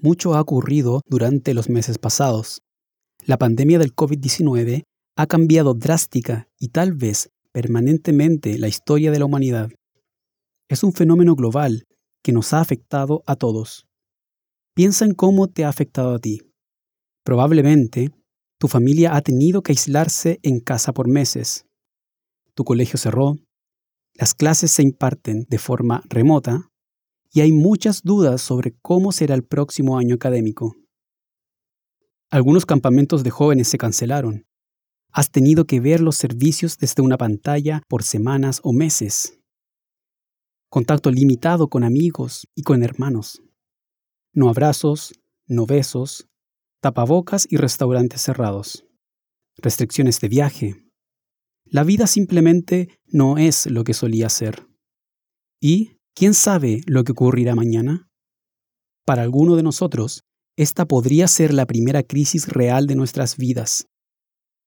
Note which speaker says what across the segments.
Speaker 1: mucho ha ocurrido durante los meses pasados. La pandemia del COVID-19 ha cambiado drástica y tal vez permanentemente la historia de la humanidad. Es un fenómeno global que nos ha afectado a todos. Piensa en cómo te ha afectado a ti. Probablemente, tu familia ha tenido que aislarse en casa por meses. Tu colegio cerró, las clases se imparten de forma remota y hay muchas dudas sobre cómo será el próximo año académico. Algunos campamentos de jóvenes se cancelaron. Has tenido que ver los servicios desde una pantalla por semanas o meses. Contacto limitado con amigos y con hermanos. No abrazos, no besos, tapabocas y restaurantes cerrados. Restricciones de viaje. La vida simplemente no es lo que solía ser. ¿Y quién sabe lo que ocurrirá mañana? Para alguno de nosotros, esta podría ser la primera crisis real de nuestras vidas.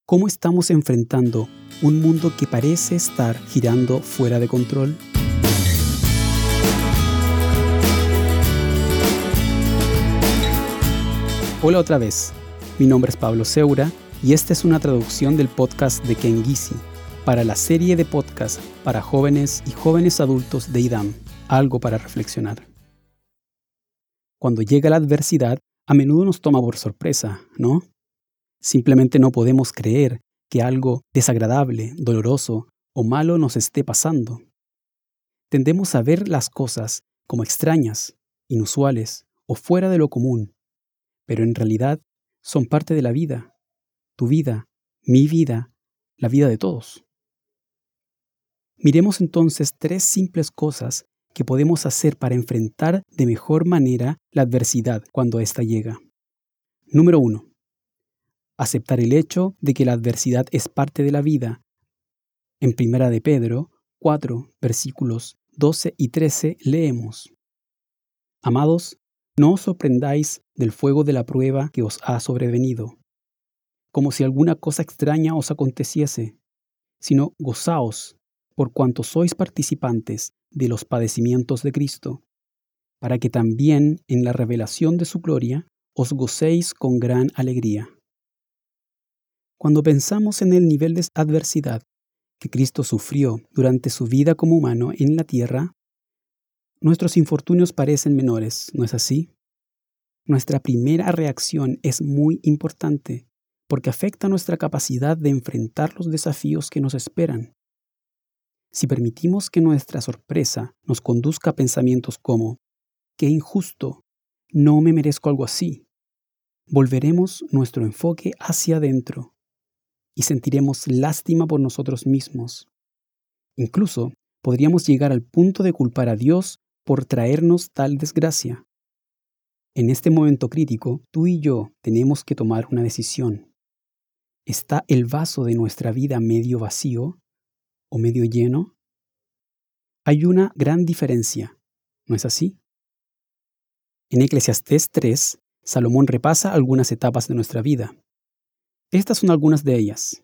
Speaker 1: ¿Cómo estamos enfrentando un mundo que parece estar girando fuera de control? Hola otra vez, mi nombre es Pablo Seura y esta es una traducción del podcast de Ken Gisi para la serie de podcast para jóvenes y jóvenes adultos de IDAM, algo para reflexionar. Cuando llega la adversidad, a menudo nos toma por sorpresa, ¿no? Simplemente no podemos creer que algo desagradable, doloroso o malo nos esté pasando. Tendemos a ver las cosas como extrañas, inusuales o fuera de lo común, pero en realidad son parte de la vida, tu vida, mi vida, la vida de todos. Miremos entonces tres simples cosas que podemos hacer para enfrentar de mejor manera la adversidad cuando ésta llega. Número uno, aceptar el hecho de que la adversidad es parte de la vida. En Primera de Pedro 4, versículos 12 y 13 leemos: Amados, no os sorprendáis del fuego de la prueba que os ha sobrevenido, como si alguna cosa extraña os aconteciese, sino gozaos por cuanto sois participantes de los padecimientos de Cristo, para que también en la revelación de su gloria os gocéis con gran alegría. Cuando pensamos en el nivel de adversidad que Cristo sufrió durante su vida como humano en la tierra, nuestros infortunios parecen menores, ¿no es así? Nuestra primera reacción es muy importante porque afecta nuestra capacidad de enfrentar los desafíos que nos esperan. Si permitimos que nuestra sorpresa nos conduzca a pensamientos como, qué injusto, no me merezco algo así, volveremos nuestro enfoque hacia adentro y sentiremos lástima por nosotros mismos. Incluso podríamos llegar al punto de culpar a Dios por traernos tal desgracia. En este momento crítico, tú y yo tenemos que tomar una decisión. ¿Está el vaso de nuestra vida medio vacío o medio lleno? Hay una gran diferencia, ¿no es así? En Eclesiastés 3, Salomón repasa algunas etapas de nuestra vida. Estas son algunas de ellas.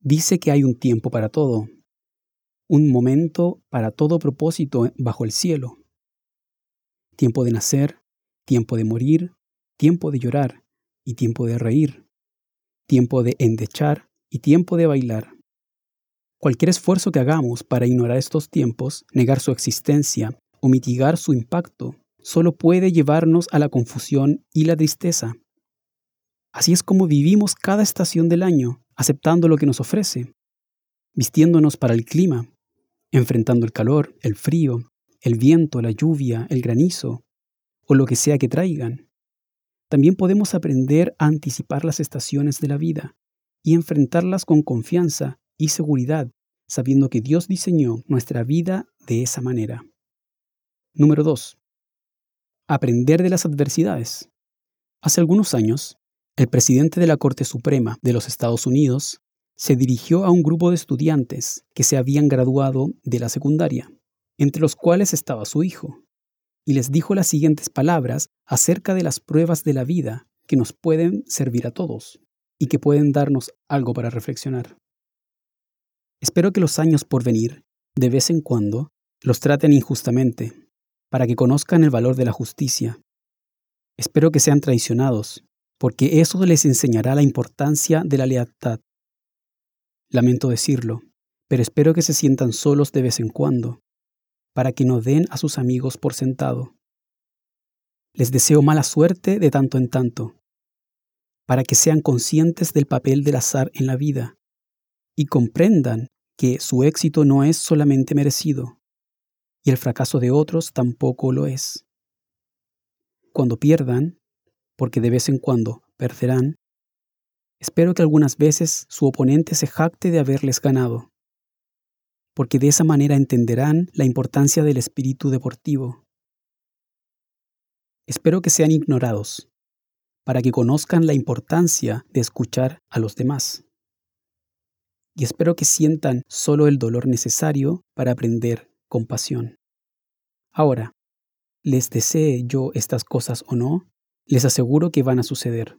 Speaker 1: Dice que hay un tiempo para todo, un momento para todo propósito bajo el cielo. Tiempo de nacer, tiempo de morir, tiempo de llorar y tiempo de reír, tiempo de endechar y tiempo de bailar. Cualquier esfuerzo que hagamos para ignorar estos tiempos, negar su existencia o mitigar su impacto, solo puede llevarnos a la confusión y la tristeza. Así es como vivimos cada estación del año, aceptando lo que nos ofrece, vistiéndonos para el clima, enfrentando el calor, el frío, el viento, la lluvia, el granizo, o lo que sea que traigan. También podemos aprender a anticipar las estaciones de la vida y enfrentarlas con confianza y seguridad, sabiendo que Dios diseñó nuestra vida de esa manera. Número 2. Aprender de las adversidades. Hace algunos años, el presidente de la Corte Suprema de los Estados Unidos se dirigió a un grupo de estudiantes que se habían graduado de la secundaria, entre los cuales estaba su hijo, y les dijo las siguientes palabras acerca de las pruebas de la vida que nos pueden servir a todos y que pueden darnos algo para reflexionar. Espero que los años por venir, de vez en cuando, los traten injustamente, para que conozcan el valor de la justicia. Espero que sean traicionados, porque eso les enseñará la importancia de la lealtad. Lamento decirlo, pero espero que se sientan solos de vez en cuando, para que no den a sus amigos por sentado. Les deseo mala suerte de tanto en tanto, para que sean conscientes del papel del azar en la vida y comprendan que su éxito no es solamente merecido, y el fracaso de otros tampoco lo es. Cuando pierdan, porque de vez en cuando perderán, espero que algunas veces su oponente se jacte de haberles ganado, porque de esa manera entenderán la importancia del espíritu deportivo. Espero que sean ignorados, para que conozcan la importancia de escuchar a los demás y espero que sientan solo el dolor necesario para aprender compasión. Ahora, les desee yo estas cosas o no, les aseguro que van a suceder.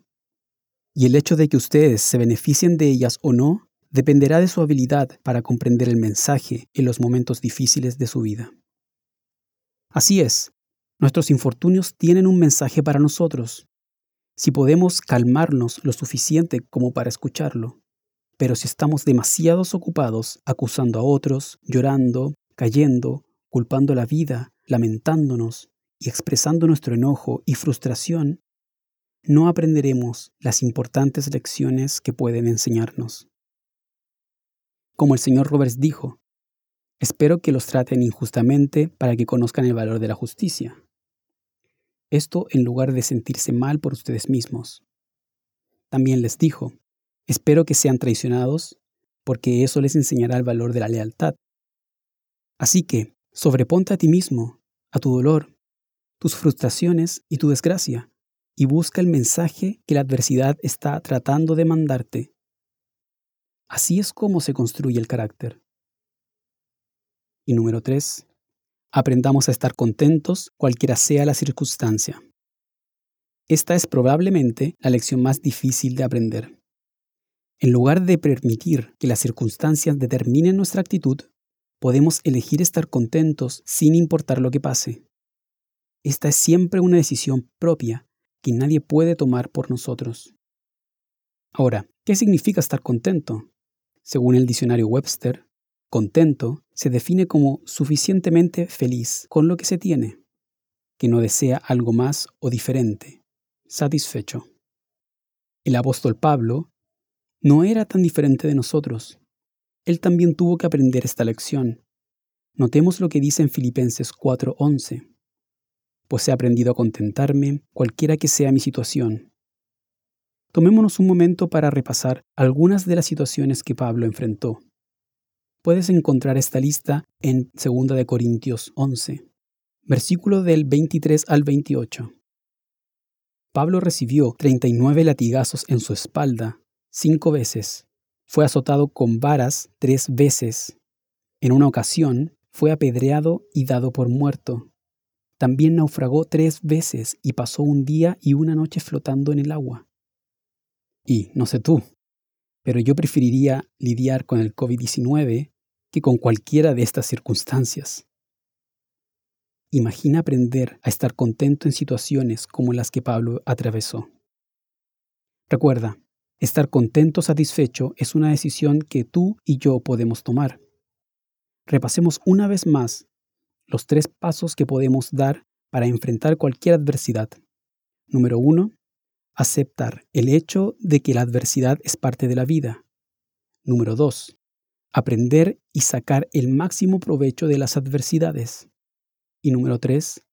Speaker 1: Y el hecho de que ustedes se beneficien de ellas o no dependerá de su habilidad para comprender el mensaje en los momentos difíciles de su vida. Así es, nuestros infortunios tienen un mensaje para nosotros. Si podemos calmarnos lo suficiente como para escucharlo, pero si estamos demasiado ocupados acusando a otros, llorando, cayendo, culpando la vida, lamentándonos y expresando nuestro enojo y frustración, no aprenderemos las importantes lecciones que pueden enseñarnos. Como el señor Roberts dijo, espero que los traten injustamente para que conozcan el valor de la justicia. Esto en lugar de sentirse mal por ustedes mismos. También les dijo, Espero que sean traicionados, porque eso les enseñará el valor de la lealtad. Así que, sobreponte a ti mismo, a tu dolor, tus frustraciones y tu desgracia, y busca el mensaje que la adversidad está tratando de mandarte. Así es como se construye el carácter. Y número 3. Aprendamos a estar contentos cualquiera sea la circunstancia. Esta es probablemente la lección más difícil de aprender. En lugar de permitir que las circunstancias determinen nuestra actitud, podemos elegir estar contentos sin importar lo que pase. Esta es siempre una decisión propia que nadie puede tomar por nosotros. Ahora, ¿qué significa estar contento? Según el diccionario Webster, contento se define como suficientemente feliz con lo que se tiene, que no desea algo más o diferente, satisfecho. El apóstol Pablo no era tan diferente de nosotros. Él también tuvo que aprender esta lección. Notemos lo que dice en Filipenses 4:11. Pues he aprendido a contentarme cualquiera que sea mi situación. Tomémonos un momento para repasar algunas de las situaciones que Pablo enfrentó. Puedes encontrar esta lista en 2 de Corintios 11, versículo del 23 al 28. Pablo recibió 39 latigazos en su espalda cinco veces. Fue azotado con varas tres veces. En una ocasión fue apedreado y dado por muerto. También naufragó tres veces y pasó un día y una noche flotando en el agua. Y no sé tú, pero yo preferiría lidiar con el COVID-19 que con cualquiera de estas circunstancias. Imagina aprender a estar contento en situaciones como las que Pablo atravesó. Recuerda, Estar contento, satisfecho, es una decisión que tú y yo podemos tomar. Repasemos una vez más los tres pasos que podemos dar para enfrentar cualquier adversidad. Número uno, aceptar el hecho de que la adversidad es parte de la vida. Número dos, aprender y sacar el máximo provecho de las adversidades. Y número tres,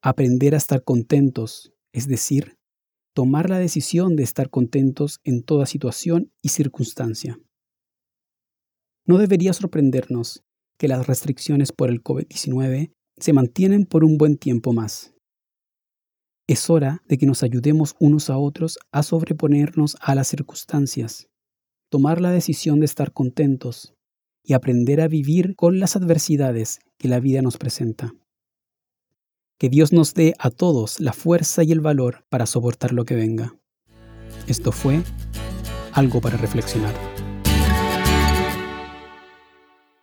Speaker 1: aprender a estar contentos, es decir, tomar la decisión de estar contentos en toda situación y circunstancia. No debería sorprendernos que las restricciones por el COVID-19 se mantienen por un buen tiempo más. Es hora de que nos ayudemos unos a otros a sobreponernos a las circunstancias, tomar la decisión de estar contentos y aprender a vivir con las adversidades que la vida nos presenta. Que Dios nos dé a todos la fuerza y el valor para soportar lo que venga. Esto fue algo para reflexionar.